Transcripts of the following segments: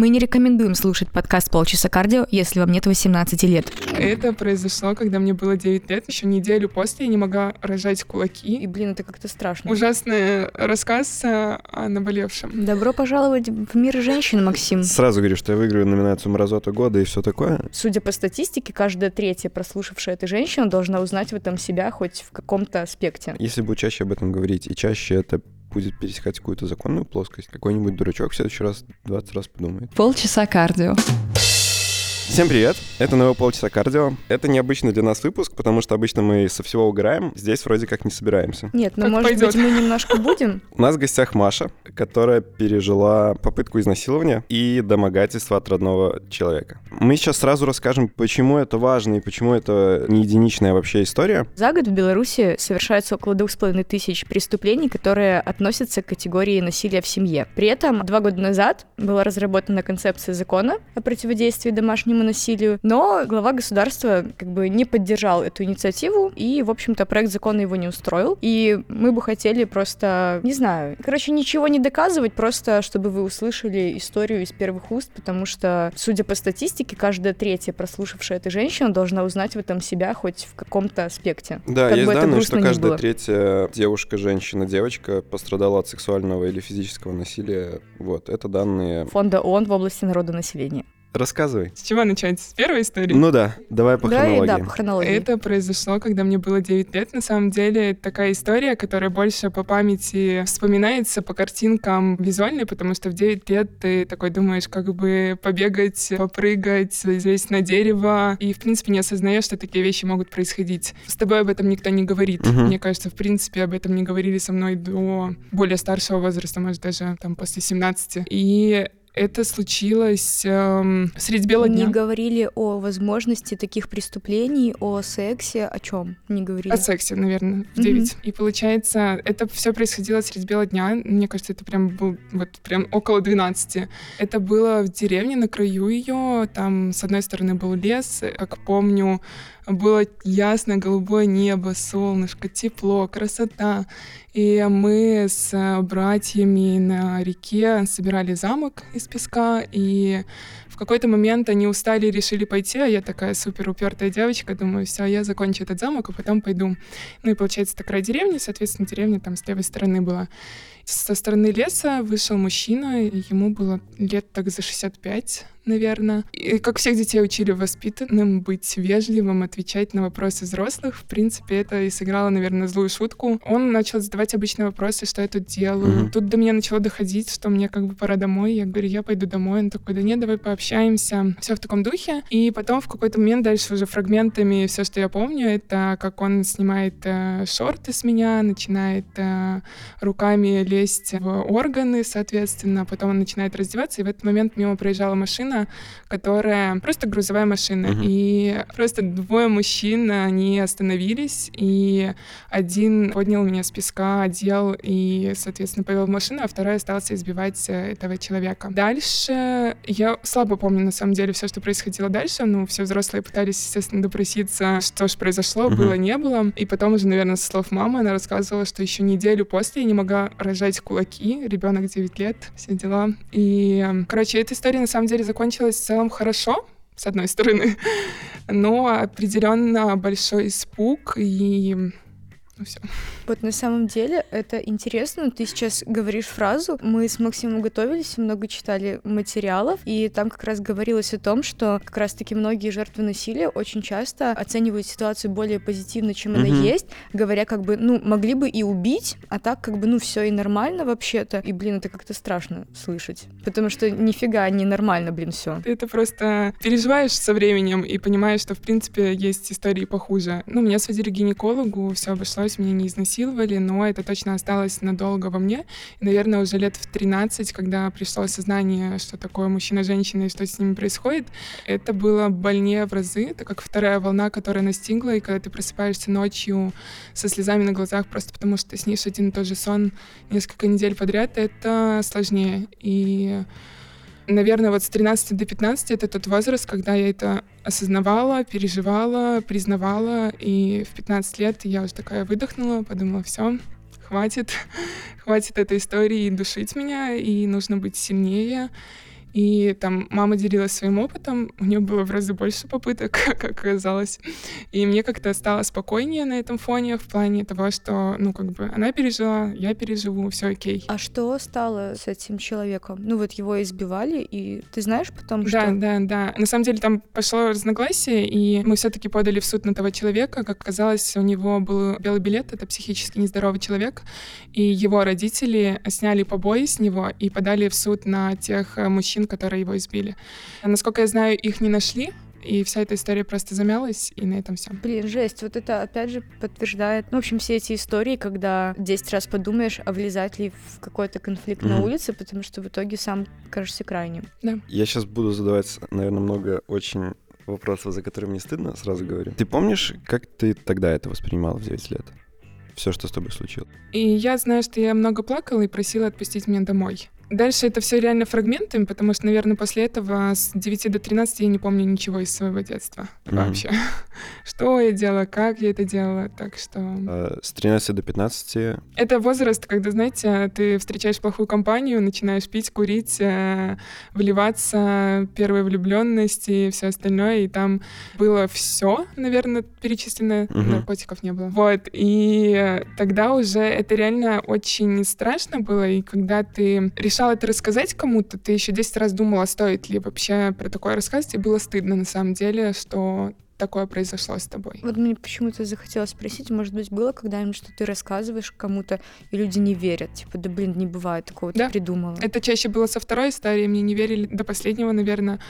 Мы не рекомендуем слушать подкаст «Полчаса кардио», если вам нет 18 лет. Это произошло, когда мне было 9 лет. Еще неделю после я не могла рожать кулаки. И, блин, это как-то страшно. Ужасный рассказ о наболевшем. Добро пожаловать в мир женщин, Максим. Сразу говорю, что я выиграю номинацию «Мразота года» и все такое. Судя по статистике, каждая третья прослушавшая эта женщина должна узнать в этом себя хоть в каком-то аспекте. Если бы чаще об этом говорить, и чаще это будет пересекать какую-то законную плоскость, какой-нибудь дурачок в следующий раз 20 раз подумает. Полчаса кардио. Всем привет! Это новый полчаса кардио. Это необычный для нас выпуск, потому что обычно мы со всего угораем. Здесь вроде как не собираемся. Нет, ну Как может пойдет. быть мы немножко будем? У нас в гостях Маша, которая пережила попытку изнасилования и домогательства от родного человека. Мы сейчас сразу расскажем, почему это важно и почему это не единичная вообще история. За год в Беларуси совершается около двух с половиной тысяч преступлений, которые относятся к категории насилия в семье. При этом два года назад была разработана концепция закона о противодействии домашнему насилию, но глава государства как бы не поддержал эту инициативу, и, в общем-то, проект закона его не устроил. И мы бы хотели просто, не знаю, короче, ничего не доказывать, просто чтобы вы услышали историю из первых уст, потому что, судя по статистике, каждая третья прослушавшая эта женщина должна узнать в этом себя хоть в каком-то аспекте. Да, Как есть бы данные, что каждая третья девушка, женщина, девочка пострадала от сексуального или физического насилия. Вот, это данные. Фонда ООН в области народонаселения. Рассказывай. С чего начать? С первой истории? Ну да, давай по да, и хронологии. да, по хронологии. Это произошло, когда мне было 9 лет. На самом деле, это такая история, которая больше по памяти вспоминается по картинкам визуальной, потому что в 9 лет ты такой думаешь, как бы побегать, попрыгать, залезть на дерево, и, в принципе, не осознаешь, что такие вещи могут происходить. С тобой об этом никто не говорит. Мгм. Мне кажется, в принципе, об этом не говорили со мной до более старшего возраста, может, даже там после 17. И это случилось эм, средь бела Не дня. говорили о возможности таких преступлений, о сексе, о чем не говорили. О сексе, наверное, в Мгм. 9. И получается, это все происходило средь бела дня. Мне кажется, это прям был вот прям около 12. Это было в деревне на краю ее. Там с одной стороны был лес, как помню, было ясное голубое небо, солнышко, тепло, красота. И мы с э, братьями на реке собирали замок из песка, и в какой-то момент они устали и решили пойти, а я такая супер упертая девочка, думаю, все, я закончу этот замок, а потом пойду. Ну и получается, это край деревни, соответственно, деревня там с левой стороны была. Со стороны леса вышел мужчина, ему было лет так за 65, наверное. И как всех детей учили воспитанным, быть вежливым, отвечать на вопросы взрослых. В принципе, это и сыграло, наверное, злую шутку. Он начал задавать обычные вопросы, что я тут делаю. Мгм. Тут до меня начало доходить, что мне как бы пора домой. Я говорю, я пойду домой. Он такой, да нет, давай пообщаемся. Все в таком духе. И потом в какой-то момент дальше уже фрагментами все, что я помню, это как он снимает э, шорты с меня, начинает э, руками лезть в органы, соответственно. Потом он начинает раздеваться, и в этот момент мимо проезжала машина, которая просто грузовая машина. Мгм. И просто двое мужчин, они остановились, и один поднял меня с песка, одел и, соответственно, повел в машину, а второй остался избивать э, этого человека. Дальше я слабо помню, на самом деле, все, что происходило дальше. Ну, все взрослые пытались, естественно, допроситься, что же произошло, Мгм. было, не было. И потом уже, наверное, со слов мамы, она рассказывала, что еще неделю после я не могла рожать кулаки, ребенок 9 лет, все дела. И, короче, эта история на самом деле закончилась в целом хорошо, с одной стороны, но определенно большой испуг и ну, все. Вот на самом деле это интересно. Ты сейчас говоришь фразу. Мы с Максимом готовились, много читали материалов, и там как раз говорилось о том, что как раз-таки многие жертвы насилия очень часто оценивают ситуацию более позитивно, чем она Мгм. есть, говоря как бы, ну, могли бы и убить, а так как бы, ну, все и нормально вообще-то. И, блин, это как-то страшно слышать. Потому что нифига не нормально, блин, все. Ты это просто переживаешь со временем и понимаешь, что, в принципе, есть истории похуже. Ну, меня сводили к гинекологу, все обошлось, меня не изнасиловали, но это точно осталось надолго во мне. И, наверное, уже лет в 13, когда пришло осознание, что такое мужчина-женщина и что с ними происходит, это было больнее в разы, так как вторая волна, которая настигла, и когда ты просыпаешься ночью со слезами на глазах просто потому, что ты снишь один и тот же сон несколько недель подряд, это сложнее. И наверное, вот с 13 до 15 это тот возраст, когда я это осознавала, переживала, признавала. И в 15 лет я уже такая выдохнула, подумала, все, хватит, хватит этой истории душить меня, и нужно быть сильнее. И там мама делилась своим опытом, у нее было в разы больше попыток, как оказалось. И мне как-то стало спокойнее на этом фоне в плане того, что, ну, как бы она пережила, я переживу, все окей. А что стало с этим человеком? Ну, вот его избивали, и ты знаешь потом, что... Да, да, да. На самом деле там пошло разногласие, и мы все-таки подали в суд на того человека. Как оказалось, у него был белый билет, это психически нездоровый человек, и его родители сняли побои с него и подали в суд на тех э, мужчин, которые его избили. Насколько я знаю, их не нашли, и вся эта история просто замялась, и на этом все. Блин, жесть. Вот это опять же подтверждает, ну, в общем, все эти истории, когда 10 раз подумаешь, а влезать ли в какой-то конфликт mm-hmm. на улице, потому что в итоге сам кажешься крайним. Да. Я сейчас буду задавать, наверное, много очень вопросов, за которые мне стыдно, сразу говорю. Ты помнишь, как ты тогда это воспринимал в 9 лет? Все, что с тобой случилось. И я знаю, что я много плакала и просила отпустить меня домой. Дальше это все реально фрагментами, потому что, наверное, после этого с 9 до 13 я не помню ничего из своего детства mm-hmm. вообще. Что я делала, как я это делала, так что... А, с 13 до 15? Это возраст, когда, знаете, ты встречаешь плохую компанию, начинаешь пить, курить, э, вливаться, первая влюбленность и все остальное, и там было все, наверное, перечислено, mm-hmm. наркотиков не было. Вот, и тогда уже это реально очень страшно было, и когда ты решаешь решала это рассказать кому-то, ты еще 10 раз думала, стоит ли вообще про такое рассказать, и было стыдно на самом деле, что такое произошло с тобой? Вот мне почему-то захотелось спросить, может быть, было когда-нибудь, что ты рассказываешь кому-то, и люди не верят? Типа, да блин, не бывает такого, да. ты придумала. Это чаще было со второй истории, мне не верили до последнего, наверное,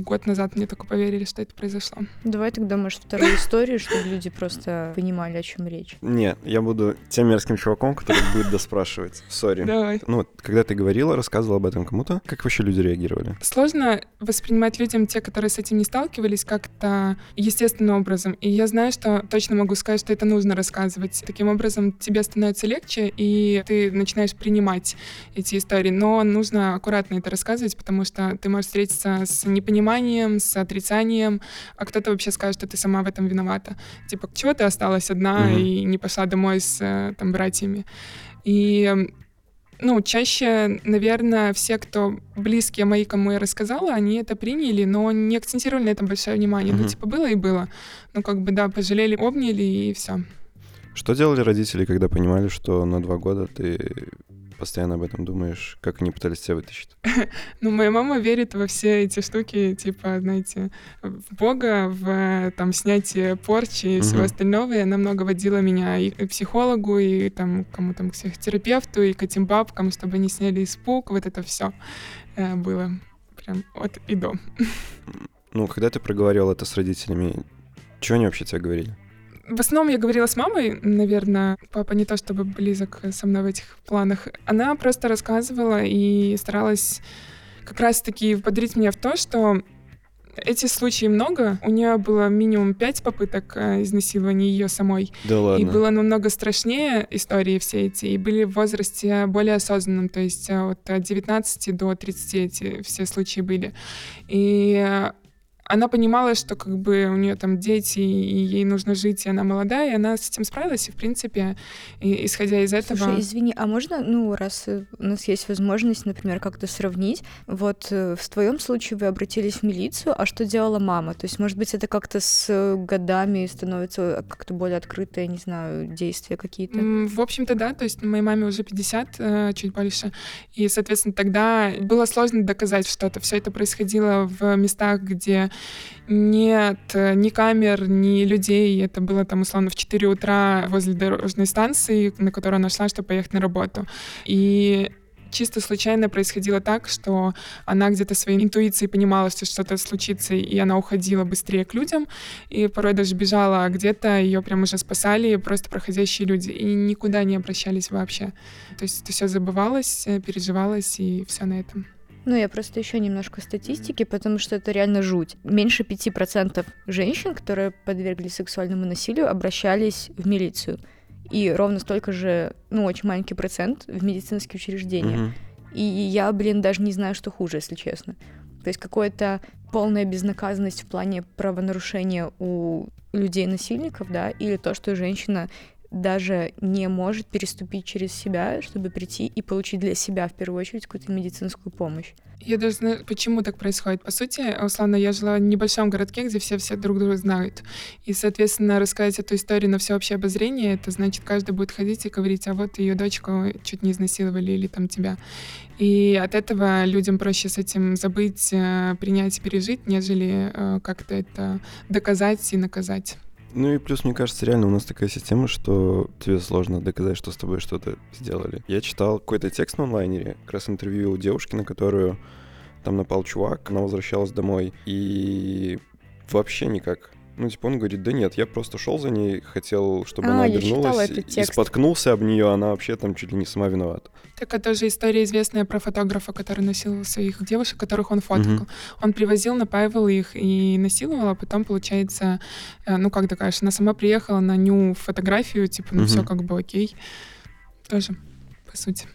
год назад мне только поверили, что это произошло. Давай тогда, может, вторую историю, чтобы люди просто понимали, о чем речь. Не, я буду тем мерзким чуваком, который будет доспрашивать. Сори. Давай. Ну, когда ты говорила, рассказывала об этом кому-то, как вообще люди реагировали? Сложно воспринимать людям, те, которые с этим не сталкивались, как-то естественным образом. И я знаю, что точно могу сказать, что это нужно рассказывать. Таким образом, тебе становится легче, и ты начинаешь принимать эти истории. Но нужно аккуратно это рассказывать, потому что ты можешь встретиться с непониманием, с отрицанием, а кто-то вообще скажет, что ты сама в этом виновата. Типа, чего ты осталась одна mm-hmm. и не пошла домой с э, там братьями? И ну, чаще, наверное, все, кто близкие мои, кому я рассказала, они это приняли, но не акцентировали на этом большое внимание. Mm-hmm. Ну, типа, было и было. Ну, как бы, да, пожалели, обняли и все. Что делали родители, когда понимали, что на два года ты постоянно об этом думаешь, как они пытались тебя вытащить? Ну, моя мама верит во все эти штуки, типа, знаете, в Бога, в там снятие порчи и всего остального. И она много водила меня и к психологу, и там кому там к психотерапевту, и к этим бабкам, чтобы они сняли испуг. Вот это все э, было прям от и до. Ну, когда ты проговорил это с родителями, что они вообще тебе говорили? В основном я говорила с мамой, наверное, папа не то чтобы близок со мной в этих планах. Она просто рассказывала и старалась как раз-таки подарить меня в то, что эти случаи много. У нее было минимум пять попыток э, изнасилования ее самой. Да ладно. И было намного страшнее истории все эти. И были в возрасте более осознанном. То есть э, от 19 до 30 эти все случаи были. И она понимала, что как бы у нее там дети, и ей нужно жить, и она молодая, и она с этим справилась, и в принципе, и, исходя из этого... Слушай, извини, а можно, ну, раз у нас есть возможность, например, как-то сравнить, вот э, в твоем случае вы обратились в милицию, а что делала мама? То есть, может быть, это как-то с годами становится как-то более открытое, не знаю, действия какие-то? В общем-то, да, то есть моей маме уже 50, э, чуть больше, и, соответственно, тогда было сложно доказать что-то. Все это происходило в местах, где нет ни камер, ни людей. Это было там, условно, в 4 утра возле дорожной станции, на которую она шла, чтобы поехать на работу. И чисто случайно происходило так, что она где-то своей интуицией понимала, что что-то случится, и она уходила быстрее к людям, и порой даже бежала, а где-то ее прям уже спасали просто проходящие люди, и никуда не обращались вообще. То есть это все забывалось, переживалось, и все на этом. Ну, я просто еще немножко статистики, потому что это реально жуть. Меньше 5% женщин, которые подверглись сексуальному насилию, обращались в милицию. И ровно столько же, ну, очень маленький процент в медицинские учреждения. Mm-hmm. И я, блин, даже не знаю, что хуже, если честно. То есть какая-то полная безнаказанность в плане правонарушения у людей-насильников, да, или то, что женщина даже не может переступить через себя, чтобы прийти и получить для себя в первую очередь какую-то медицинскую помощь. Я даже знаю, почему так происходит. По сути, условно, я жила в небольшом городке, где все все друг друга знают. И, соответственно, рассказать эту историю на всеобщее обозрение, это значит, каждый будет ходить и говорить, а вот ее дочку чуть не изнасиловали или там тебя. И от этого людям проще с этим забыть, э, принять и пережить, нежели э, как-то это доказать и наказать. Ну и плюс, мне кажется, реально у нас такая система, что тебе сложно доказать, что с тобой что-то сделали. Я читал какой-то текст на онлайнере, как раз интервью у девушки, на которую там напал чувак, она возвращалась домой, и вообще никак ну, типа, он говорит, да нет, я просто шел за ней, хотел, чтобы а, она обернулась, и споткнулся об нее, она вообще там чуть ли не сама виновата. Так это же история известная про фотографа, который насиловал своих девушек, которых он фоткал. Угу. Он привозил, напаивал их и насиловал, а потом, получается, э, ну, как докажешь, она сама приехала на ню фотографию, типа, ну, угу. все как бы окей. Тоже, по сути.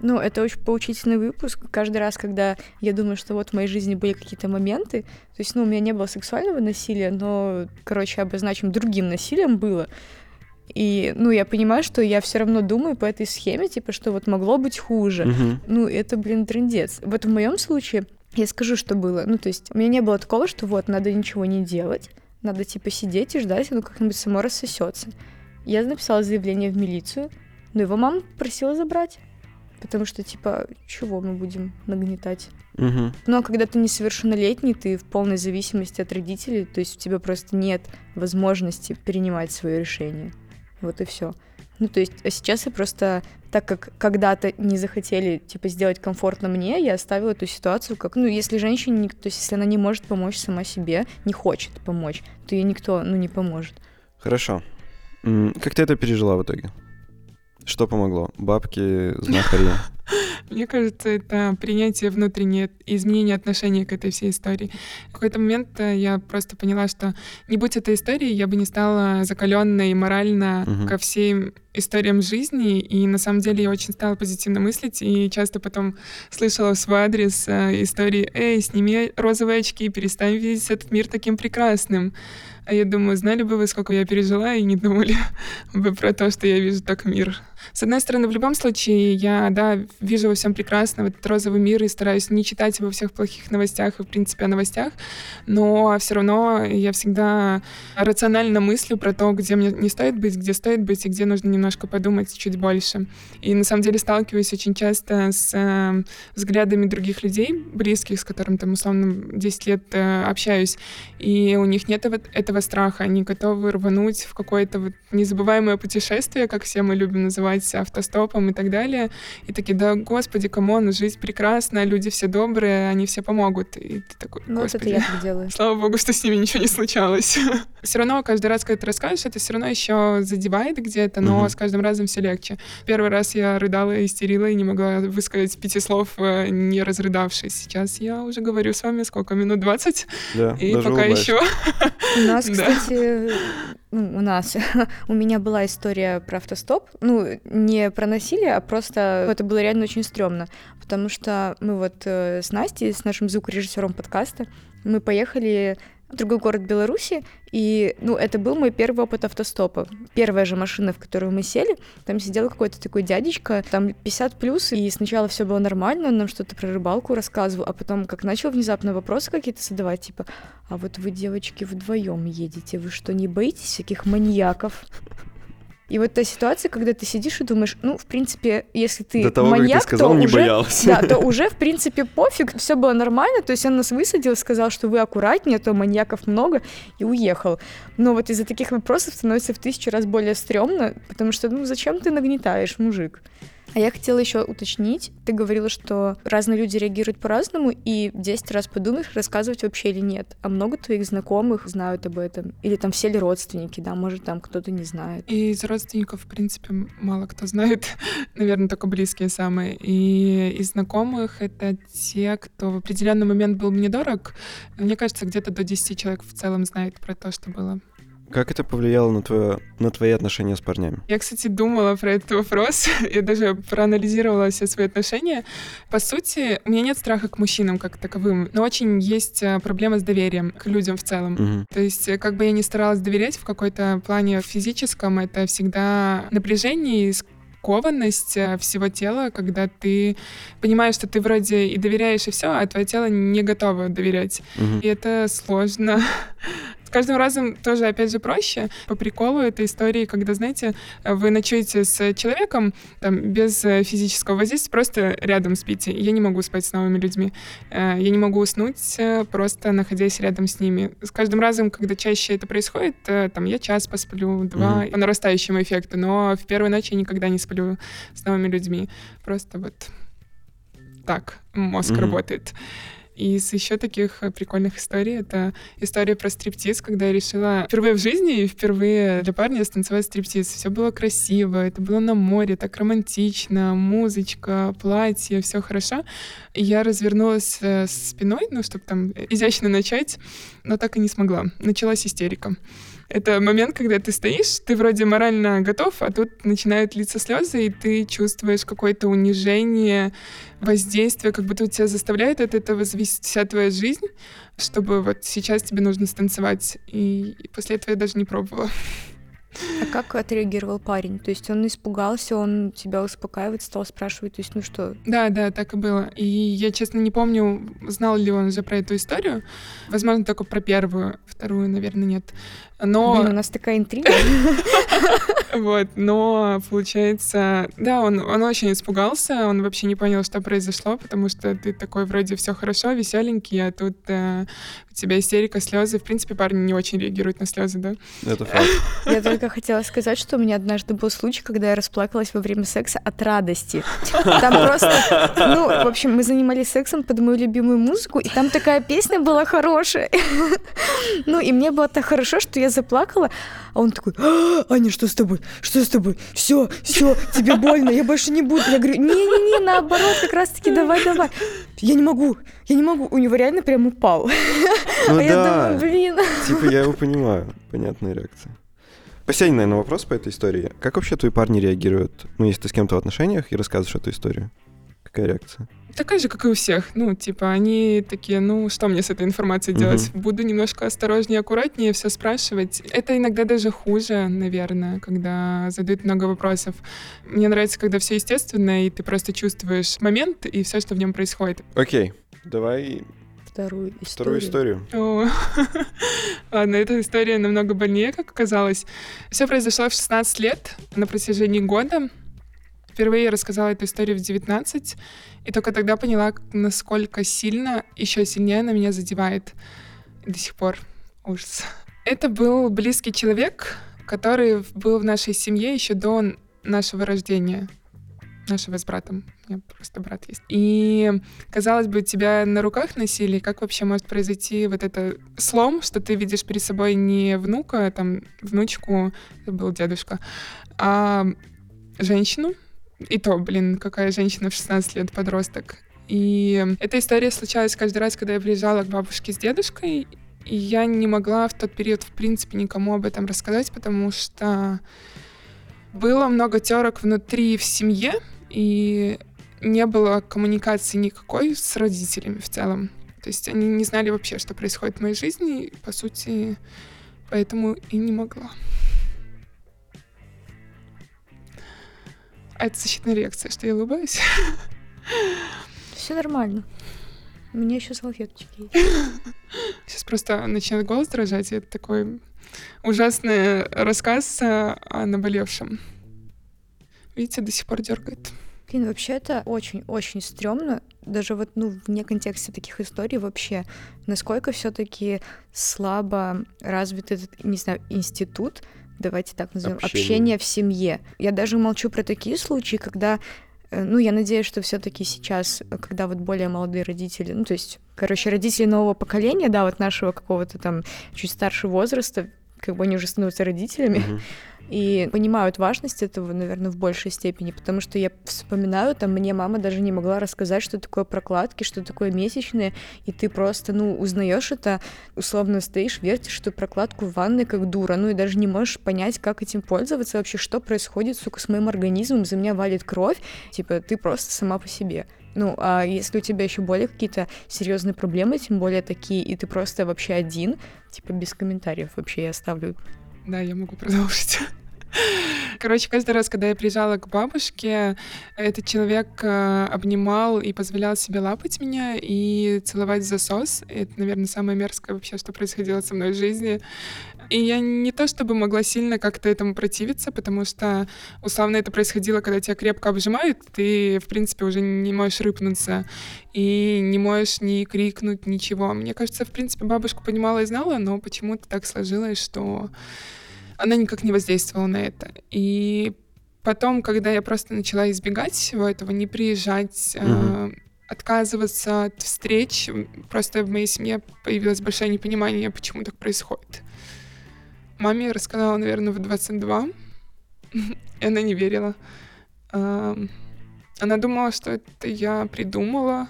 Ну, это очень поучительный выпуск. Каждый раз, когда я думаю, что вот в моей жизни были какие-то моменты, то есть, ну, у меня не было сексуального насилия, но, короче, обозначим, другим насилием было. И, ну, я понимаю, что я все равно думаю по этой схеме, типа, что вот могло быть хуже. Uh-huh. Ну, это, блин, трендец. Вот в моем случае я скажу, что было. Ну, то есть, у меня не было такого, что вот, надо ничего не делать, надо, типа, сидеть и ждать, оно как-нибудь само рассосется. Я написала заявление в милицию, но его мама просила забрать. Потому что, типа, чего мы будем нагнетать? Угу. Но когда ты несовершеннолетний, ты в полной зависимости от родителей, то есть у тебя просто нет возможности принимать свое решение. Вот и все. Ну, то есть, а сейчас я просто, так как когда-то не захотели, типа, сделать комфортно мне, я оставила эту ситуацию как, ну, если женщине, то есть, если она не может помочь сама себе, не хочет помочь, то ей никто, ну, не поможет. Хорошо. Как ты это пережила в итоге? Что помогло? Бабки, знахари? Мне кажется, это принятие внутреннее, изменение отношения к этой всей истории. В какой-то момент э, я просто поняла, что не будь этой истории, я бы не стала закаленной морально угу. ко всем историям жизни, и на самом деле я очень стала позитивно мыслить, и часто потом слышала в свой адрес э, истории «Эй, сними розовые очки, перестань видеть этот мир таким прекрасным». А я думаю, знали бы вы, сколько я пережила, и не думали бы про то, что я вижу так мир. С одной стороны, в любом случае, я, да, вижу во всем прекрасно этот розовый мир и стараюсь не читать во всех плохих новостях и, в принципе, о новостях, но все равно я всегда рационально мыслю про то, где мне не стоит быть, где стоит быть, и где нужно немножко подумать чуть больше. И на самом деле сталкиваюсь очень часто с э, взглядами других людей, близких, с которыми там условно 10 лет э, общаюсь, и у них нет этого страха, они готовы рвануть в какое-то вот незабываемое путешествие, как все мы любим называть автостопом и так далее, и такие, да, господи, come on, жизнь прекрасна, люди все добрые, они все помогут. И ты такой, ну, вот это я так делаю. Слава богу, что с ними ничего не случалось. все равно каждый раз, когда ты расскажешь, это все равно еще задевает где-то, но с каждым разом все легче. Первый раз я рыдала, истерила и не могла высказать пяти слов, э, не разрыдавшись. Сейчас я уже говорю с вами сколько, минут двадцать? Да, И пока еще. У нас, кстати, ну, у нас, у меня была история про автостоп, ну, не про насилие, а просто это было реально очень стрёмно, потому что мы вот э, с Настей, с нашим звукорежиссером подкаста, мы поехали в другой город Беларуси, и, ну, это был мой первый опыт автостопа. Первая же машина, в которую мы сели, там сидел какой-то такой дядечка, там 50 плюс, и сначала все было нормально, он нам что-то про рыбалку рассказывал, а потом как начал внезапно вопросы какие-то задавать, типа, а вот вы, девочки, вдвоем едете, вы что, не боитесь всяких маньяков? И вот та ситуация, когда ты сидишь и думаешь, ну, в принципе, если ты До того, маньяк, как ты сказал, то не уже, боялся. Да, то уже, в принципе, пофиг, все было нормально, то есть он нас высадил, сказал, что вы аккуратнее, а то маньяков много, и уехал. Но вот из-за таких вопросов становится в тысячу раз более стрёмно, потому что, ну, зачем ты нагнетаешь, мужик? А я хотела еще уточнить. Ты говорила, что разные люди реагируют по-разному, и 10 раз подумаешь, рассказывать вообще или нет. А много твоих знакомых знают об этом? Или там все ли родственники, да, может, там кто-то не знает? И из родственников, в принципе, мало кто знает. Наверное, только близкие самые. И из знакомых это те, кто в определенный момент был мне дорог. Мне кажется, где-то до 10 человек в целом знает про то, что было. Как это повлияло на, твое, на твои отношения с парнями? Я, кстати, думала про этот вопрос. Я даже проанализировала все свои отношения. По сути, у меня нет страха к мужчинам как таковым, но очень есть э, проблема с доверием к людям в целом. Мгм. То есть, э, как бы я ни старалась доверять в какой-то плане физическом, это всегда напряжение и скованность э, всего тела, когда ты понимаешь, что ты вроде и доверяешь, и все, а твое тело не готово доверять. Мгм. И это сложно. С каждым разом тоже, опять же, проще. По приколу этой истории, когда, знаете, вы ночуете с человеком там, без э, физического воздействия, просто рядом спите. Я не могу спать с новыми людьми. Э, Я не могу уснуть, э, просто находясь рядом с ними. С каждым разом, когда чаще это происходит, там, я час посплю, два, Мгм. по нарастающему эффекту, но в первой ночи я никогда не сплю с новыми людьми. Просто вот так мозг Мгм. работает. Из еще таких э, прикольных историй это история про стриптиз, когда я решила впервые в жизни и впервые для парня станцевать стриптиз. Все было красиво, это было на море, так романтично, музычка, платье, все хорошо. И я развернулась э, спиной, ну, чтобы там изящно начать, но так и не смогла. Началась истерика. Это момент, когда ты стоишь, ты вроде морально готов, а тут начинают литься слезы, и ты чувствуешь какое-то унижение, воздействие, как будто тебя заставляет от этого зависеть вся твоя жизнь, чтобы вот сейчас тебе нужно станцевать. И после этого я даже не пробовала. А как отреагировал парень? То есть он испугался, он тебя успокаивает, стал спрашивать, то есть, ну что, Да, да, так и было. И я, честно, не помню, знал ли он уже про эту историю. Возможно, только про первую, вторую, наверное, нет. Но... блин, у нас такая интрига. Вот, но получается, да, он, он очень испугался, он вообще не понял, что произошло, потому что ты такой вроде все хорошо, веселенький, а тут э, у тебя истерика, слезы. В принципе, парни не очень реагируют на слезы, да? Это факт. Я только хотела сказать, что у меня однажды был случай, когда я расплакалась во время секса от радости. Там просто, ну, в общем, мы занимались сексом под мою любимую музыку, и там такая песня была хорошая. Ну, и мне было так хорошо, что я заплакала, а он такой, «А, Аня, что с тобой? Что с тобой? Все, все, тебе больно, я больше не буду. Я говорю, не-не-не, наоборот, как раз-таки давай, давай. Я не могу, я не могу. У него реально прям упал. Ну А я да, думаю, блин. типа я его понимаю. Понятная реакция. Последний, наверное, вопрос по этой истории. Как вообще твои парни реагируют, ну, если ты с кем-то в отношениях и рассказываешь эту историю? Какая реакция? Такая же, как и у всех. Ну, типа, они такие, ну, что мне с этой информацией делать? Буду немножко осторожнее, аккуратнее все спрашивать. Это иногда даже хуже, наверное, когда задают много вопросов. Мне нравится, когда все естественно, и ты просто чувствуешь момент и все, что в нем происходит. Окей, давай Вторую вторую историю. О, Ладно, эта история намного больнее, как оказалось. Все произошло в 16 лет, на протяжении года. Впервые рассказала эту историю в 19, и только тогда поняла, насколько сильно, еще сильнее она меня задевает. До сих пор ужас. Это был близкий человек, который был в нашей семье еще до нашего рождения. Нашего с братом. У меня просто брат есть. И казалось бы, тебя на руках носили, как вообще может произойти вот это слом, что ты видишь перед собой не внука, а там, внучку, это был дедушка, а женщину. И то, блин, какая женщина в 16 лет, подросток. И эта история случалась каждый раз, когда я приезжала к бабушке с дедушкой, и я не могла в тот период, в принципе, никому об этом рассказать, потому что было много терок внутри в семье, и не было коммуникации никакой с родителями в целом. То есть они не знали вообще, что происходит в моей жизни, и, по сути, поэтому и не могла. Это защитная реакция, что я улыбаюсь. Все нормально. У меня еще салфеточки есть. Сейчас просто начинает голос дрожать, и это такой ужасный рассказ о о наболевшем. Видите, до сих пор дергает. Блин, вообще это очень-очень стрёмно, даже вот, ну, вне контекста таких историй вообще, насколько все таки слабо развит этот, не знаю, институт, давайте так назовем, Общение. общение в семье. Я даже молчу про такие случаи, когда э, ну, я надеюсь, что все-таки сейчас, э, когда вот более молодые родители, ну, то есть, короче, родители нового поколения, да, вот нашего какого-то там чуть старшего возраста, как бы они уже становятся родителями, Мгм. и понимают важность этого, наверное, в большей степени, потому что я вспоминаю, там мне мама даже не могла рассказать, что такое прокладки, что такое месячные, и ты просто, ну, узнаешь это, условно стоишь, вертишь эту прокладку в ванной как дура, ну и даже не можешь понять, как этим пользоваться, вообще, что происходит, сука, с моим организмом, за меня валит кровь, типа, ты просто сама по себе. Ну, а если у тебя еще более какие-то серьезные проблемы, тем более такие, и ты просто вообще один, типа без комментариев вообще я оставлю. Да, я могу продолжить. Короче, каждый раз, когда я приезжала к бабушке, этот человек э, обнимал и позволял себе лапать меня и целовать засос. Это, наверное, самое мерзкое вообще, что происходило со мной в жизни. И я не то чтобы могла сильно как-то этому противиться, потому что, условно, это происходило, когда тебя крепко обжимают, ты, в принципе, уже не можешь рыпнуться и не можешь ни крикнуть, ничего. Мне кажется, в принципе, бабушка понимала и знала, но почему-то так сложилось, что она никак не воздействовала на это. И потом, когда я просто начала избегать всего этого, не приезжать, mm-hmm. э, отказываться от встреч, просто в моей семье появилось большое непонимание, почему так происходит. Маме я рассказала, наверное, в 22, и она не верила. Она думала, что это я придумала,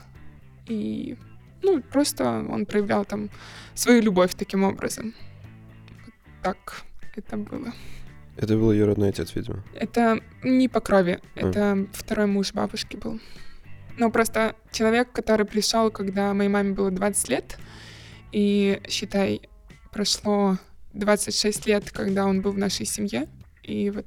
и ну, просто он проявлял там свою любовь таким образом. Так это было. Это был ее родной отец, видимо? Это не по крови, а. это второй муж бабушки был. Ну, просто человек, который пришел, когда моей маме было 20 лет, и, считай, прошло 26 лет, когда он был в нашей семье, и вот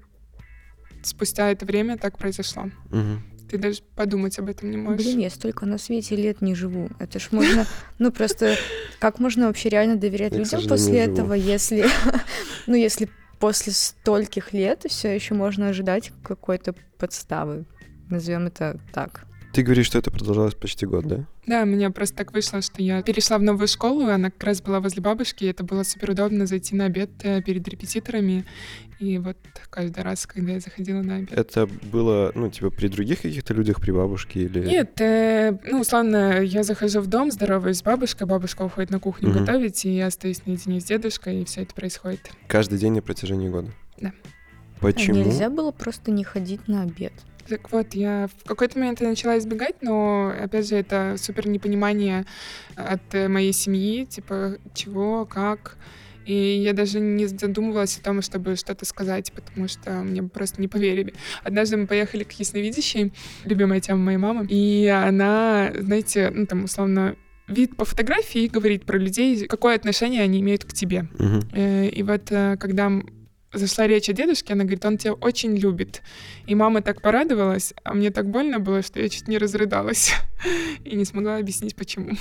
спустя это время так произошло. Угу. Ты даже подумать об этом не можешь. Блин, я столько на свете лет не живу. Это ж можно... Ну, просто как можно вообще реально доверять людям после этого, если... Ну, если после стольких лет все еще можно ожидать какой-то подставы. Назовем это так. Ты говоришь, что это продолжалось почти год, да? Да, у меня просто так вышло, что я перешла в новую школу, она как раз была возле бабушки, и это было супер удобно зайти на обед э, перед репетиторами. И вот каждый раз, когда я заходила на обед. Это было, ну, типа, при других каких-то людях, при бабушке или... Нет, э, ну, условно, я захожу в дом, здороваюсь с бабушкой, бабушка уходит на кухню угу. готовить, и я остаюсь наедине с дедушкой, и все это происходит. Каждый день на протяжении года? Да. Почему? А нельзя было просто не ходить на обед. Так вот, я в какой-то момент я начала избегать, но, опять же, это супер непонимание от моей семьи, типа, чего, как. И я даже не задумывалась о том, чтобы что-то сказать, потому что мне просто не поверили. Однажды мы поехали к ясновидящей, любимая тема моей мамы, и она, знаете, ну там условно вид по фотографии говорит про людей, какое отношение они имеют к тебе. Uh-huh. И вот э, когда зашла речь о дедушке, она говорит, он тебя очень любит. И мама так порадовалась, а мне так больно было, что я чуть не разрыдалась и не смогла объяснить, почему.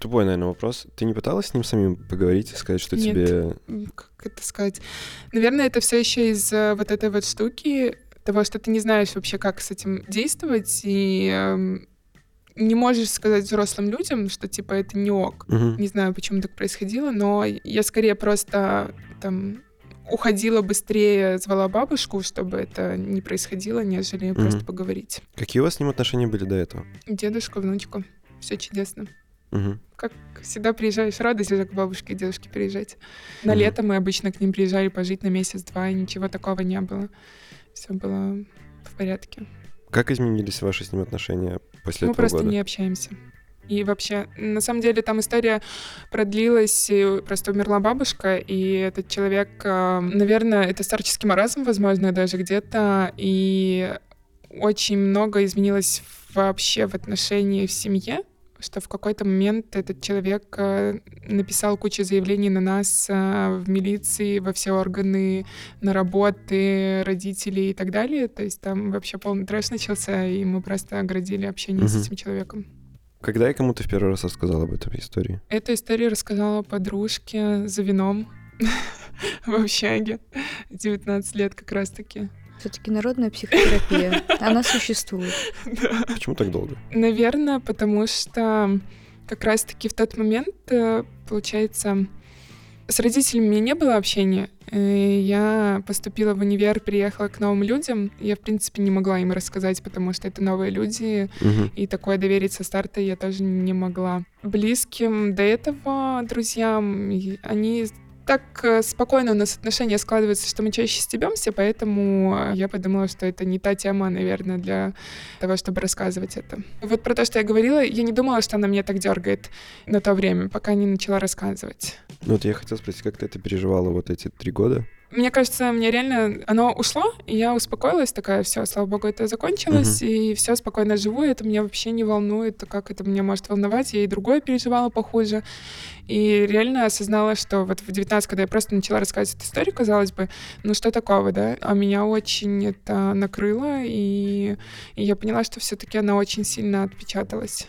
Тупой, наверное, вопрос. Ты не пыталась с ним самим поговорить и сказать, что Нет. тебе... Как это сказать? Наверное, это все еще из э, вот этой вот штуки, того, что ты не знаешь вообще, как с этим действовать, и э, не можешь сказать взрослым людям, что типа это не ок. Угу. Не знаю, почему так происходило, но я скорее просто там уходила быстрее, звала бабушку, чтобы это не происходило, нежели mm-hmm. просто поговорить. Какие у вас с ним отношения были до этого? Дедушка, внучка. Все чудесно. Угу. Как всегда приезжаешь, радость уже к бабушке и дедушке приезжать. На угу. лето мы обычно к ним приезжали пожить на месяц-два, и ничего такого не было. Все было в порядке. Как изменились ваши с ним отношения после мы этого просто года? не общаемся. И вообще, на самом деле, там история продлилась, просто умерла бабушка, и этот человек, э, наверное, это старческий маразм, возможно, даже где-то, и очень много изменилось вообще в отношении в семье, что в какой-то момент этот человек э, написал кучу заявлений на нас э, в милиции, во все органы, на работы родителей и так далее. То есть там вообще полный трэш начался, и мы просто оградили общение mm-hmm. с этим человеком. Когда я кому-то в первый раз рассказал об этой истории? Эту историю рассказала подружке за вином в общаге. 19 лет как раз-таки. Все-таки народная психотерапия. Она существует. Да. Почему так долго? Наверное, потому что как раз-таки в тот момент, э, получается, с родителями у меня не было общения. Э, я поступила в универ, приехала к новым людям. Я, в принципе, не могла им рассказать, потому что это новые люди, угу. и такое доверить со старта я тоже не могла. Близким до этого друзьям, они так э, спокойно у нас отношения складываются, что мы чаще стебемся, поэтому я подумала, что это не та тема, наверное, для того, чтобы рассказывать это. Вот про то, что я говорила, я не думала, что она меня так дергает на то время, пока не начала рассказывать. Ну вот я хотел спросить, как ты это переживала вот эти три года? Мне кажется, мне реально оно ушло, и я успокоилась, такая, все, слава богу, это закончилось, uh-huh. и все спокойно живу, это меня вообще не волнует, как это меня может волновать, я и другое переживала похуже. И реально осознала, что вот в 19, когда я просто начала рассказывать эту историю, казалось бы, ну что такого, да? А меня очень это накрыло, и, и я поняла, что все-таки она очень сильно отпечаталась.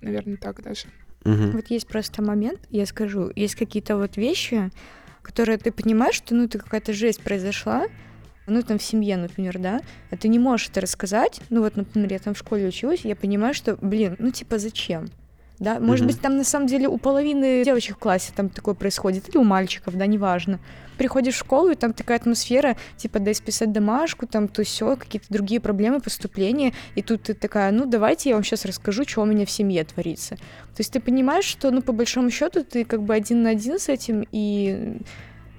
Наверное, так даже. Угу. Вот есть просто момент, я скажу, есть какие-то вот вещи, которые ты понимаешь, что ну ты какая-то жесть произошла, ну, там, в семье, например, да, а ты не можешь это рассказать, ну, вот, например, я там в школе училась, я понимаю, что, блин, ну, типа, зачем? Да, может mm-hmm. быть, там на самом деле у половины девочек в классе там такое происходит, или у мальчиков, да, неважно. Приходишь в школу, и там такая атмосфера, типа, дай списать домашку, там, то все, какие-то другие проблемы поступления, и тут ты такая, ну, давайте я вам сейчас расскажу, что у меня в семье творится. То есть ты понимаешь, что, ну, по большому счету, ты как бы один на один с этим, и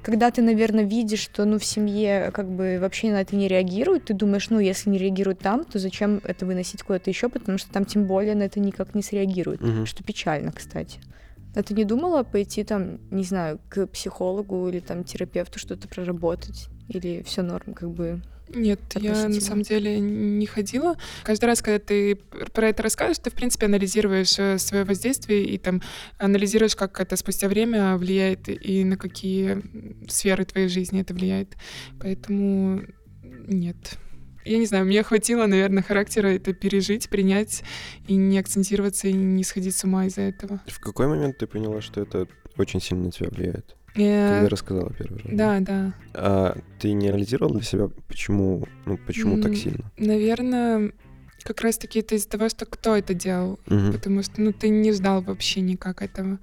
когда ты, наверное, видишь, что, ну, в семье как бы вообще на это не реагируют, ты думаешь, ну, если не реагируют там, то зачем это выносить куда-то еще, потому что там тем более на это никак не среагируют, угу. что печально, кстати. А ты не думала пойти там, не знаю, к психологу или там терапевту что-то проработать? Или все норм, как бы нет, я на самом деле не ходила. Каждый раз, когда ты про это рассказываешь, ты, в принципе, анализируешь э, свое воздействие и там анализируешь, как это спустя время влияет и на какие сферы твоей жизни это влияет. Поэтому нет. Я не знаю, мне хватило, наверное, характера это пережить, принять и не акцентироваться и не сходить с ума из-за этого. В какой момент ты поняла, что это очень сильно на тебя влияет? Когда рассказала первый раз. Да, да. А ты не анализировала для себя, почему, ну, почему так сильно? Наверное, как раз-таки это из-за того, что кто это делал. Угу. Потому что, ну, ты не ждал вообще никак этого.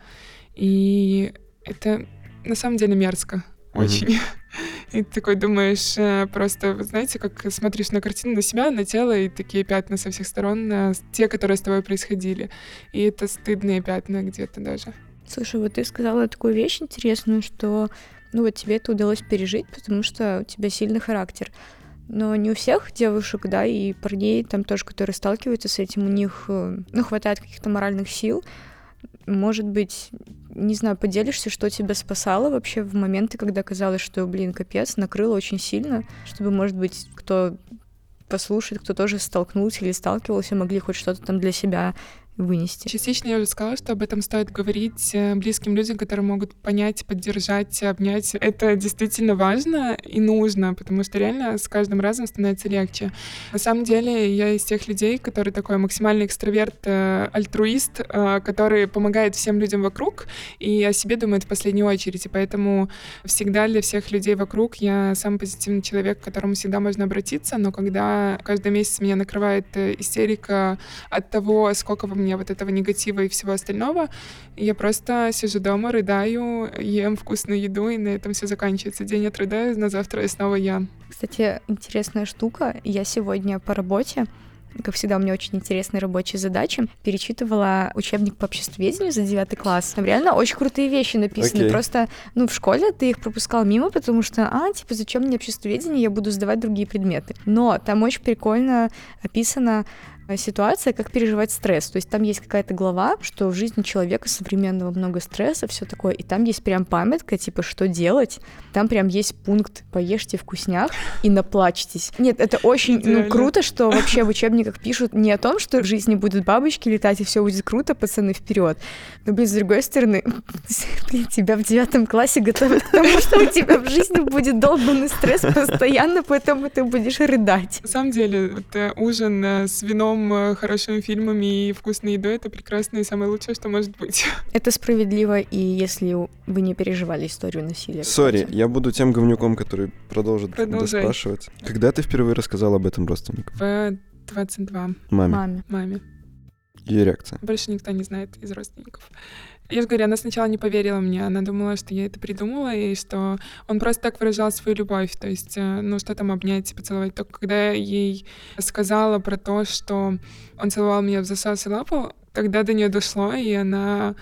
И это на самом деле мерзко. Угу. Очень. И ты такой думаешь, э, просто, знаете, как смотришь на картину, на себя, на тело, и такие пятна со всех сторон, те, которые с тобой происходили. И это стыдные пятна где-то даже. Слушай, вот ты сказала такую вещь интересную, что ну вот тебе это удалось пережить, потому что у тебя сильный характер. Но не у всех девушек, да, и парней там тоже, которые сталкиваются с этим, у них, э, ну, хватает каких-то моральных сил. Может быть, не знаю, поделишься, что тебя спасало вообще в моменты, когда казалось, что, блин, капец, накрыло очень сильно, чтобы, может быть, кто послушает, кто тоже столкнулся или сталкивался, могли хоть что-то там для себя вынести. Частично я уже сказала, что об этом стоит говорить э, близким людям, которые могут понять, поддержать, обнять. Это действительно важно и нужно, потому что реально с каждым разом становится легче. На самом деле я из тех людей, который такой максимальный экстраверт, э, альтруист, э, который помогает всем людям вокруг и о себе думает в последнюю очередь. И поэтому всегда для всех людей вокруг я самый позитивный человек, к которому всегда можно обратиться, но когда каждый месяц меня накрывает истерика от того, сколько во мне меня вот этого негатива и всего остального. Я просто сижу дома, рыдаю, ем вкусную еду, и на этом все заканчивается. День отрыдаю, на завтра я снова я. Кстати, интересная штука. Я сегодня по работе как всегда, у меня очень интересные рабочие задачи. Перечитывала учебник по обществоведению за девятый класс. Там реально очень крутые вещи написаны. Okay. Просто, ну, в школе ты их пропускал мимо, потому что, а, типа, зачем мне обществоведение, я буду сдавать другие предметы. Но там очень прикольно описано ситуация, как переживать стресс. То есть там есть какая-то глава, что в жизни человека современного много стресса, все такое, и там есть прям памятка, типа, что делать. Там прям есть пункт «поешьте вкусняк и наплачьтесь». Нет, это очень ну, круто, что вообще в учебниках пишут не о том, что в жизни будут бабочки летать, и все будет круто, пацаны, вперед. Но, блин, с другой стороны, блин, тебя в девятом классе готовят к тому, что у тебя в жизни будет долбанный стресс постоянно, поэтому ты будешь рыдать. На самом деле, вот, э, ужин э, с вином кином, э, хорошими фильмами и вкусной едой — это прекрасно и самое лучшее, что может быть. Это справедливо, и если вы не переживали историю насилия. Сори, я буду тем говнюком, который продолжит Продолжай. спрашивать. Когда ты впервые рассказал об этом родственникам? В 22. Маме. Маме. Маме. Реакция? Больше никто не знает из родственников. Я же говорю, она сначала не поверила мне, она думала, что я это придумала, и что он просто так выражал свою любовь, то есть, э, ну, что там обнять, поцеловать. Только когда я ей сказала про то, что он целовал меня в засос и лапал, тогда до нее дошло, и она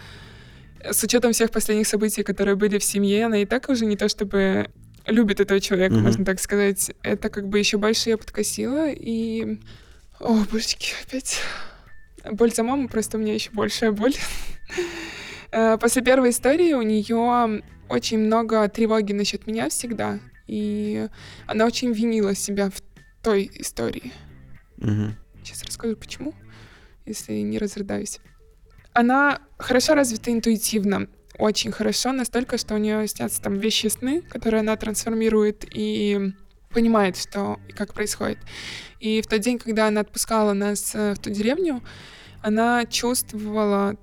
с учетом всех последних событий, которые были в семье, она и так уже не то чтобы любит этого человека, mm-hmm. можно так сказать. Это как бы еще больше ее подкосило, и... О, божечки, опять... Боль за маму, просто у меня еще большая боль. Э, после первой истории у нее очень много тревоги насчет меня всегда, и она очень винила себя в той истории. Угу. Сейчас расскажу, почему, если не разрыдаюсь. Она хорошо развита интуитивно, очень хорошо, настолько, что у нее снятся там вещи сны, которые она трансформирует и понимает, что и как происходит. И в тот день, когда она отпускала нас э, в ту деревню, она чувствовала,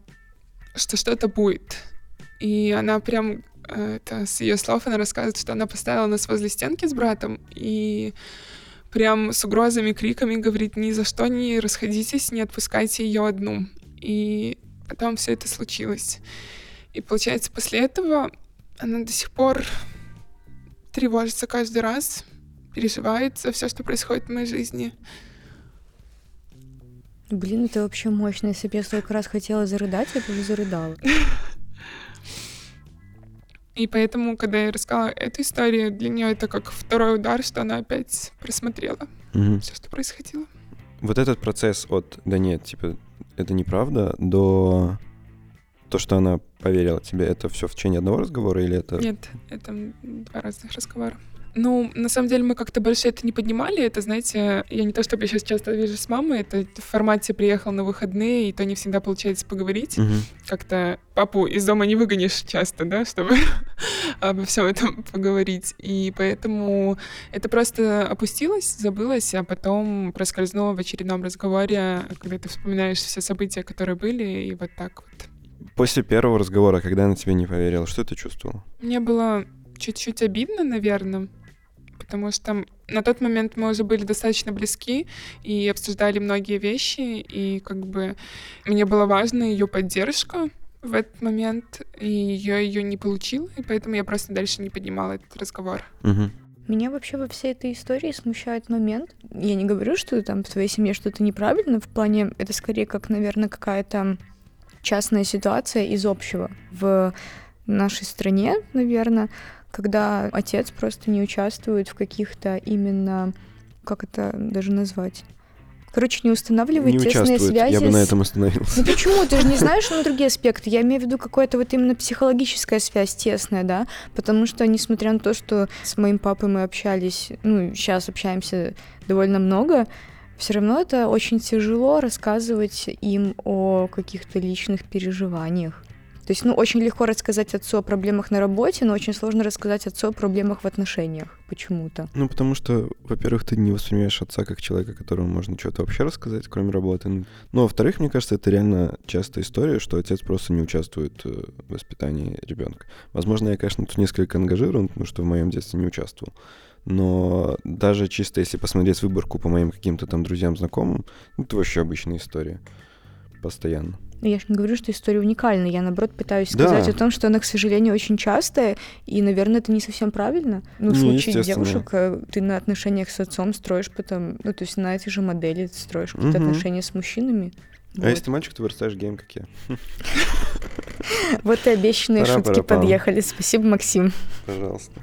что что-то будет. И она прям, э, это с ее слов, она рассказывает, что она поставила нас возле стенки с братом и прям с угрозами, криками говорит, ни за что не расходитесь, не отпускайте ее одну. И потом все это случилось. И получается, после этого она до сих пор тревожится каждый раз, переживает за все, что происходит в моей жизни. Блин, это вообще мощно. Если бы я столько раз хотела зарыдать, я бы зарыдала. И поэтому, когда я рассказала эту историю, для нее это как второй удар, что она опять просмотрела угу. все, что происходило. Вот этот процесс от «да нет, типа, это неправда» до то, что она поверила тебе, это все в течение одного разговора или это... Нет, это два разных разговора. Ну, на самом деле мы как-то больше это не поднимали. Это, знаете, я не то чтобы я сейчас часто вижу с мамой, это в формате приехал на выходные, и то не всегда получается поговорить. Угу. Как-то папу из дома не выгонишь часто, да, чтобы обо всем этом поговорить. И поэтому это просто опустилось, забылось, а потом проскользнуло в очередном разговоре, когда ты вспоминаешь все события, которые были, и вот так вот. После первого разговора, когда она тебе не поверила, что ты чувствовала? Мне было чуть-чуть обидно, наверное, потому что на тот момент мы уже были достаточно близки и обсуждали многие вещи, и как бы мне было важно ее поддержка в этот момент, и я ее не получила, и поэтому я просто дальше не поднимала этот разговор. Угу. Меня вообще во всей этой истории смущает момент. Я не говорю, что там в твоей семье что-то неправильно, в плане это скорее как, наверное, какая-то частная ситуация из общего. В нашей стране, наверное, когда отец просто не участвует в каких-то именно, как это даже назвать, короче, не устанавливает не тесные связи. Я бы на этом остановился. Ну почему? Ты же не знаешь на другие аспекты. Я имею в виду какая-то вот именно психологическая связь тесная, да? Потому что, несмотря на то, что с моим папой мы общались, ну, сейчас общаемся довольно много, все равно это очень тяжело рассказывать им о каких-то личных переживаниях. То есть, ну, очень легко рассказать отцу о проблемах на работе, но очень сложно рассказать отцу о проблемах в отношениях почему-то. Ну, потому что, во-первых, ты не воспринимаешь отца как человека, которому можно что-то вообще рассказать, кроме работы. Ну, во-вторых, мне кажется, это реально частая история, что отец просто не участвует э, в воспитании ребенка. Возможно, я, конечно, тут несколько ангажирован, потому что в моем детстве не участвовал. Но даже чисто если посмотреть выборку по моим каким-то там друзьям, знакомым, это вообще обычная история. Постоянно. Но я же не говорю, что история уникальна. Я, наоборот, пытаюсь сказать да. о том, что она, к сожалению, очень частая, и, наверное, это не совсем правильно. Ну, в Не, случае девушек э, ты на отношениях с отцом строишь потом, ну, то есть на этой же модели ты строишь какие-то Мгм. отношения с мужчинами. А Вот. если ты мальчик, то вырастаешь гейм, как я. Вот и обещанные шутки подъехали. Спасибо, Максим. Пожалуйста.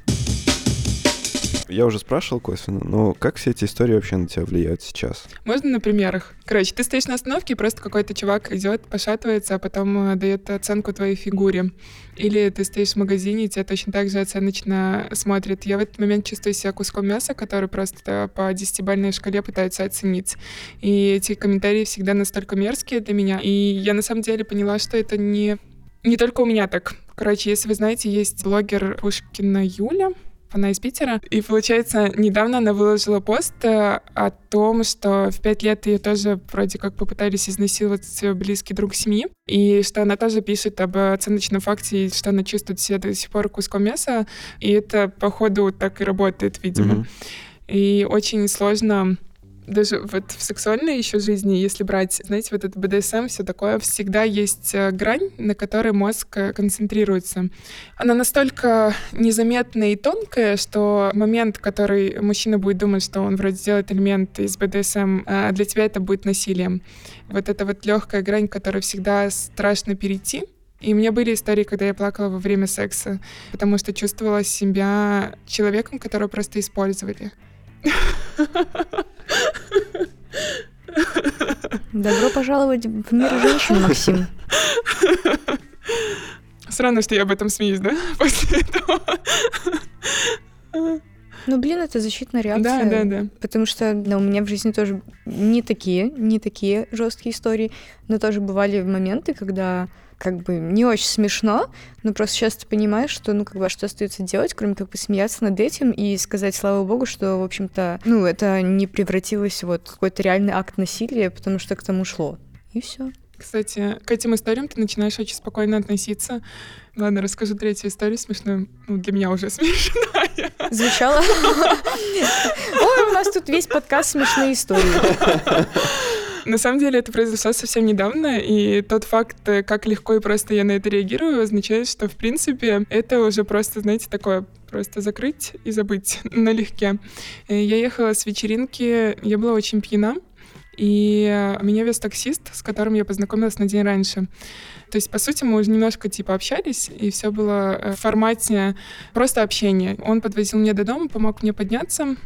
Я уже спрашивал косвенно, но как все эти истории вообще на тебя влияют сейчас? Можно на примерах? Короче, ты стоишь на остановке, и просто какой-то чувак идет, пошатывается, а потом э, дает оценку твоей фигуре. Или ты стоишь в магазине, и тебя точно так же оценочно смотрят. Я в этот момент чувствую себя куском мяса, который просто по десятибальной шкале пытаются оценить. И эти комментарии всегда настолько мерзкие для меня. И я на самом деле поняла, что это не, не только у меня так. Короче, если вы знаете, есть блогер Пушкина Юля, она из Питера. И, получается, недавно она выложила пост э, о том, что в пять лет ее тоже вроде как попытались изнасиловать ее близкий друг семьи. И что она тоже пишет об оценочном факте, и что она чувствует себя до сих пор куском мяса. И это, походу, так и работает, видимо. Мгм. И очень сложно даже вот в сексуальной еще жизни, если брать, знаете, вот это БДСМ, все такое, всегда есть э, грань, на которой мозг э, концентрируется. Она настолько незаметная и тонкая, что момент, который мужчина будет думать, что он вроде делает элемент из БДСМ, а для тебя это будет насилием. Вот эта вот легкая грань, которую всегда страшно перейти, И у меня были истории, когда я плакала во время секса, потому что чувствовала себя человеком, которого просто использовали. Добро пожаловать в мир женщин, Максим. Странно, что я об этом смеюсь, да, после этого. Ну, блин, это защитная реакция. Да, да, да. Потому что да, у меня в жизни тоже не такие, не такие жесткие истории, но тоже бывали моменты, когда как бы не очень смешно, но просто сейчас ты понимаешь, что, ну, как бы, а что остается делать, кроме как посмеяться над этим и сказать, слава богу, что, в общем-то, ну, это не превратилось вот в какой-то реальный акт насилия, потому что к тому шло. И все. Кстати, к этим историям ты начинаешь очень спокойно относиться. Ладно, расскажу третью историю смешную. Ну, для меня уже смешная. Звучало? Ой, у нас тут весь подкаст смешные истории. На самом деле это произошло совсем недавно, и тот факт, как легко и просто я на это реагирую, означает, что, в принципе, это уже просто, знаете, такое просто закрыть и забыть налегке. Я ехала с вечеринки, я была очень пьяна, и меня вез таксист, с которым я познакомилась на день раньше. То есть, по сути, мы уже немножко типа общались, и все было э, в формате просто общения. Он подвозил меня до дома, помог мне подняться,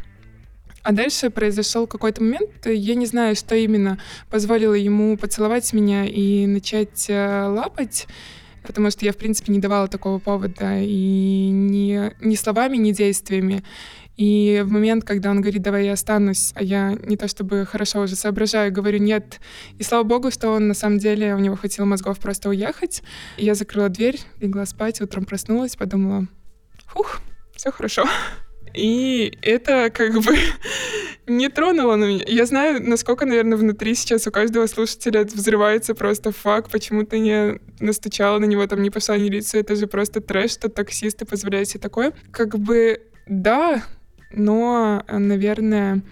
а дальше произошел какой-то момент, я не знаю, что именно позволило ему поцеловать меня и начать э, лапать, потому что я, в принципе, не давала такого повода и ни, ни словами, ни действиями. И в момент, когда он говорит, давай я останусь, а я не то чтобы хорошо уже соображаю, говорю нет. И слава богу, что он на самом деле, у него хватило мозгов просто уехать. И я закрыла дверь, легла спать, утром проснулась, подумала, фух, все хорошо. И это как бы не тронуло на меня. Я знаю, насколько, наверное, внутри сейчас у каждого слушателя взрывается просто факт, почему ты не настучала на него, там не пошла ни лицо. Это же просто трэш, что таксисты позволяют себе такое. Как бы да, но, наверное,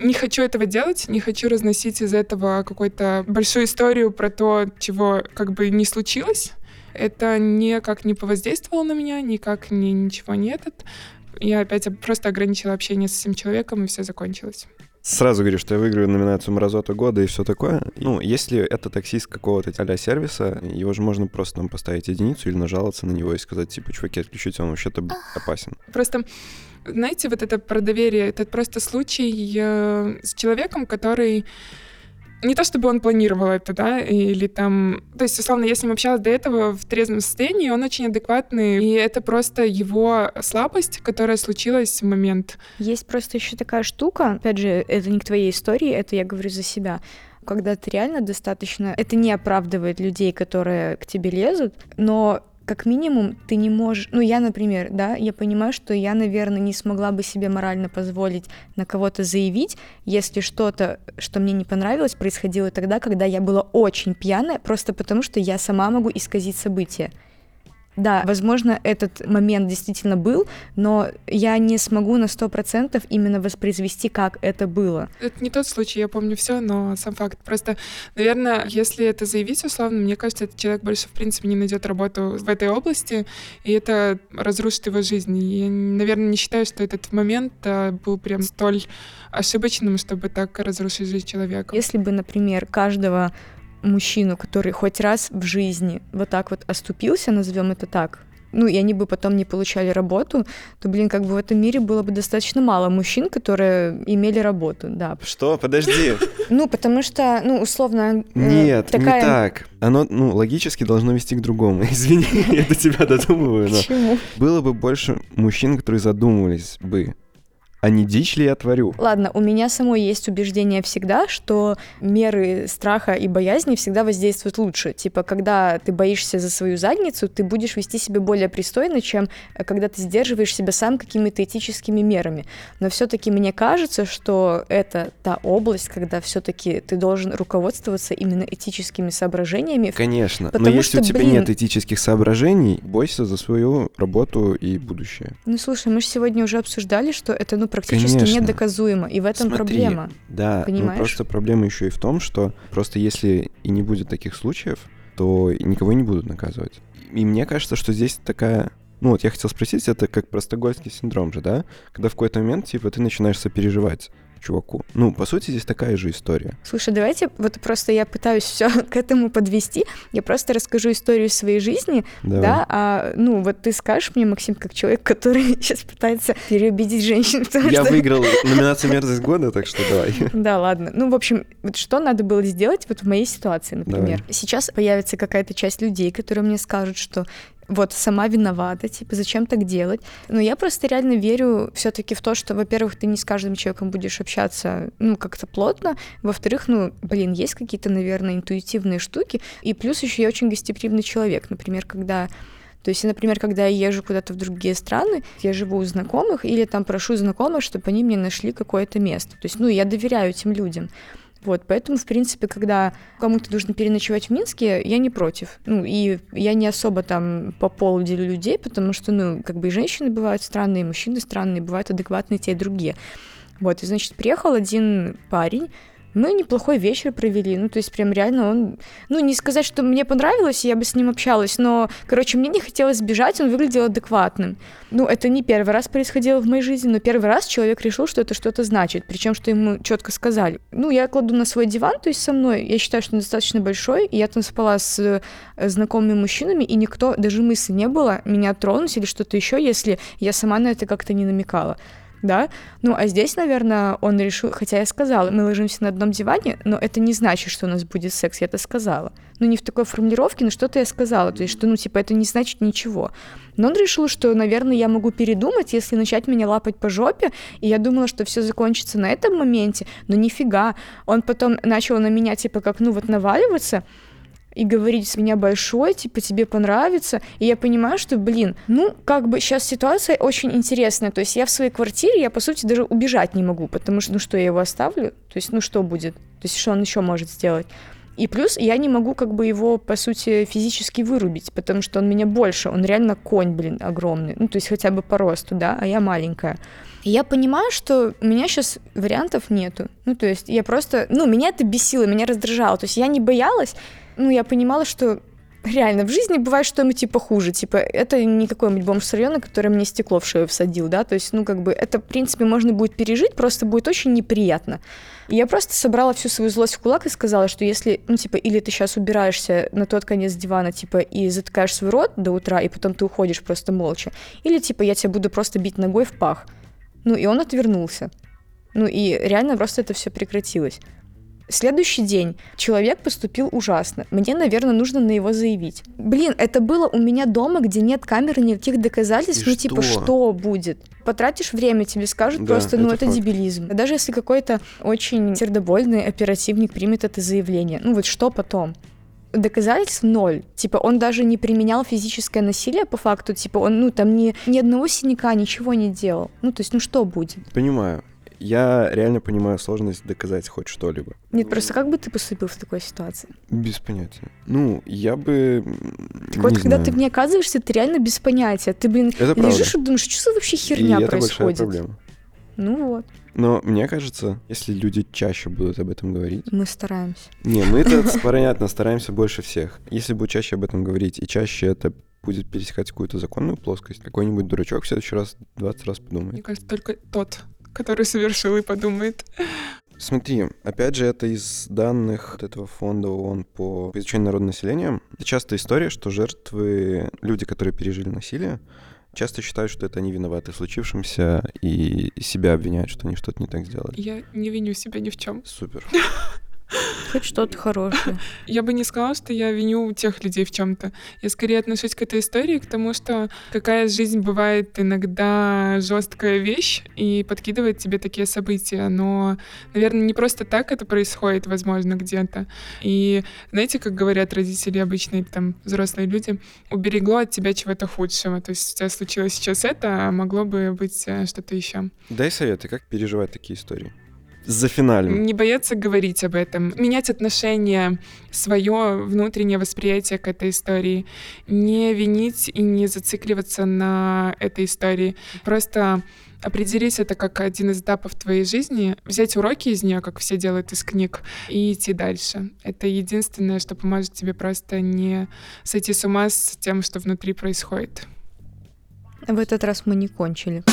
не хочу этого делать, не хочу разносить из этого какую-то большую историю про то, чего как бы не случилось. Это никак не повоздействовало на меня, никак не, ничего не этот я опять просто ограничила общение с этим человеком, и все закончилось. Сразу говорю, что я выиграю номинацию «Мразота года» и все такое. Ну, если это таксист какого-то а сервиса, его же можно просто там поставить единицу или нажаловаться на него и сказать, типа, чуваки, отключите, он вообще-то опасен. Просто знаете, вот это про доверие, это просто случай э, с человеком, который не то чтобы он планировал это, да, или там... То есть, условно, я с ним общалась до этого в трезвом состоянии, он очень адекватный, и это просто его слабость, которая случилась в момент. Есть просто еще такая штука, опять же, это не к твоей истории, это я говорю за себя, когда ты реально достаточно... Это не оправдывает людей, которые к тебе лезут, но как минимум ты не можешь, ну я, например, да, я понимаю, что я, наверное, не смогла бы себе морально позволить на кого-то заявить, если что-то, что мне не понравилось, происходило тогда, когда я была очень пьяная, просто потому что я сама могу исказить события. Да, возможно, этот момент действительно был, но я не смогу на сто процентов именно воспроизвести, как это было. Это не тот случай, я помню все, но сам факт. Просто, наверное, если это заявить условно, мне кажется, этот человек больше, в принципе, не найдет работу в этой области, и это разрушит его жизнь. И я, наверное, не считаю, что этот момент а, был прям столь ошибочным, чтобы так разрушить жизнь человека. Если бы, например, каждого мужчину, который хоть раз в жизни вот так вот оступился, назовем это так, ну, и они бы потом не получали работу, то, блин, как бы в этом мире было бы достаточно мало мужчин, которые имели работу, да. Что? Подожди. Ну, потому что, ну, условно... Э, Нет, такая... не так. Оно, ну, логически должно вести к другому. Извини, я до тебя додумываю, но... Почему? Было бы больше мужчин, которые задумывались бы а не дичь ли я творю? Ладно, у меня самой есть убеждение всегда, что меры страха и боязни всегда воздействуют лучше. Типа, когда ты боишься за свою задницу, ты будешь вести себя более пристойно, чем э, когда ты сдерживаешь себя сам какими-то этическими мерами. Но все-таки мне кажется, что это та область, когда все-таки ты должен руководствоваться именно этическими соображениями. Конечно, но если что, у тебя блин... нет этических соображений, бойся за свою работу и будущее. Ну слушай, мы же сегодня уже обсуждали, что это ну практически Конечно. недоказуемо, и в этом Смотри, проблема. Да, понимаешь? Ну, просто проблема еще и в том, что просто если и не будет таких случаев, то никого не будут наказывать. И мне кажется, что здесь такая ну вот я хотел спросить, это как простогольский синдром же, да? Когда в какой-то момент, типа, ты начинаешь сопереживать чуваку. Ну, по сути, здесь такая же история. Слушай, давайте, вот просто я пытаюсь все к этому подвести. Я просто расскажу историю своей жизни, Давай. да, а, ну, вот ты скажешь мне, Максим, как человек, который сейчас пытается переубедить женщин, Я что... выиграл номинацию «Мерзость года», так что давай. Да, ладно. Ну, в общем, вот что надо было сделать вот в моей ситуации, например. Давай. Сейчас появится какая-то часть людей, которые мне скажут, что вот сама виновата, типа, зачем так делать? Но я просто реально верю все-таки в то, что, во-первых, ты не с каждым человеком будешь общаться, ну, как-то плотно, во-вторых, ну, блин, есть какие-то, наверное, интуитивные штуки, и плюс еще я очень гостеприимный человек, например, когда то есть, например, когда я езжу куда-то в другие страны, я живу у знакомых или там прошу знакомых, чтобы они мне нашли какое-то место. То есть, ну, я доверяю этим людям. Вот, поэтому, в принципе, когда кому-то нужно переночевать в Минске, я не против. Ну, и я не особо там по полу делю людей, потому что, ну, как бы и женщины бывают странные, и мужчины странные, бывают адекватные те и другие. Вот, и, значит, приехал один парень, мы неплохой вечер провели, ну, то есть прям реально он... Ну, не сказать, что мне понравилось, я бы с ним общалась, но, короче, мне не хотелось бежать, он выглядел адекватным. Ну, это не первый раз происходило в моей жизни, но первый раз человек решил, что это что-то значит, причем что ему четко сказали. Ну, я кладу на свой диван, то есть со мной, я считаю, что он достаточно большой, и я там спала с э, знакомыми мужчинами, и никто, даже мысли не было меня тронуть или что-то еще, если я сама на это как-то не намекала да. Ну, а здесь, наверное, он решил, хотя я сказала, мы ложимся на одном диване, но это не значит, что у нас будет секс, я это сказала. Ну, не в такой формулировке, но что-то я сказала, то есть, что, ну, типа, это не значит ничего. Но он решил, что, наверное, я могу передумать, если начать меня лапать по жопе, и я думала, что все закончится на этом моменте, но нифига. Он потом начал на меня, типа, как, ну, вот наваливаться, и говорить с меня большой, типа, тебе понравится. И я понимаю, что, блин, ну, как бы сейчас ситуация очень интересная. То есть я в своей квартире, я, по сути, даже убежать не могу, потому что, ну, что, я его оставлю? То есть, ну, что будет? То есть, что он еще может сделать? И плюс я не могу как бы его, по сути, физически вырубить, потому что он меня больше, он реально конь, блин, огромный. Ну, то есть хотя бы по росту, да, а я маленькая. И я понимаю, что у меня сейчас вариантов нету. Ну, то есть я просто... Ну, меня это бесило, меня раздражало. То есть я не боялась, ну, я понимала, что реально, в жизни бывает что-нибудь типа хуже, типа, это не какой-нибудь бомж с района, который мне стекло в шею всадил, да, то есть, ну, как бы, это, в принципе, можно будет пережить, просто будет очень неприятно. И я просто собрала всю свою злость в кулак и сказала, что если, ну, типа, или ты сейчас убираешься на тот конец дивана, типа, и затыкаешь свой рот до утра, и потом ты уходишь просто молча, или, типа, я тебя буду просто бить ногой в пах. Ну, и он отвернулся. Ну, и реально просто это все прекратилось. Следующий день человек поступил ужасно. Мне, наверное, нужно на его заявить. Блин, это было у меня дома, где нет камеры, никаких доказательств. И ну, типа, что? что будет? Потратишь время, тебе скажут Да, просто, ну, это это, факт. дебилизм. Даже если какой-то очень сердобольный оперативник примет это заявление, ну, вот что потом? доказательств ноль. Типа, он даже не применял физическое насилие по факту. Типа, он, ну, там ни, ни одного синяка, ничего не делал. Ну, то есть, ну, что будет? Понимаю. Я реально понимаю сложность доказать хоть что-либо. Нет, просто как бы ты поступил в такой ситуации? Без понятия. Ну, я бы... Так вот, не когда знаю. ты мне оказываешься, ты реально без понятия. Ты, блин, Это правда. лежишь и думаешь, что за вообще И херня это большая происходит? проблема. Ну вот, Но мне кажется, если люди чаще будут об этом говорить... мы стараемся. Не, мы это, понятно, стараемся больше всех. Если будут чаще об этом говорить, и чаще это будет пересекать какую-то законную плоскость, какой-нибудь дурачок в следующий раз 20 раз Мне подумает. кажется, только тот, который совершил и подумает. Смотри, опять же, это из данных вот этого фонда ООН по изучению народного населения. Это частая история, что жертвы, люди, которые пережили насилие, часто считают, что это они виноваты в случившемся и себя обвиняют, что они что-то не так сделали. Я не виню себя ни в чем. Супер. Хоть что-то хорошее. Я бы не сказала, что я виню тех людей в чем-то. Я скорее отношусь к этой истории, к тому, что какая жизнь бывает иногда жесткая вещь и подкидывает тебе такие события. Но, наверное, не просто так это происходит, возможно, где-то. И знаете, как говорят родители обычные, там, взрослые люди, уберегло от тебя чего-то худшего. То есть у тебя случилось сейчас это, а могло бы быть э, что-то еще. Дай советы, как переживать такие истории? За финалем. Не бояться говорить об этом, менять отношение, свое внутреннее восприятие к этой истории, не винить и не зацикливаться на этой истории. Просто определить это как один из этапов твоей жизни, взять уроки из нее, как все делают из книг, и идти дальше. Это единственное, что поможет тебе просто не сойти с ума с тем, что внутри происходит. В этот раз мы не кончили.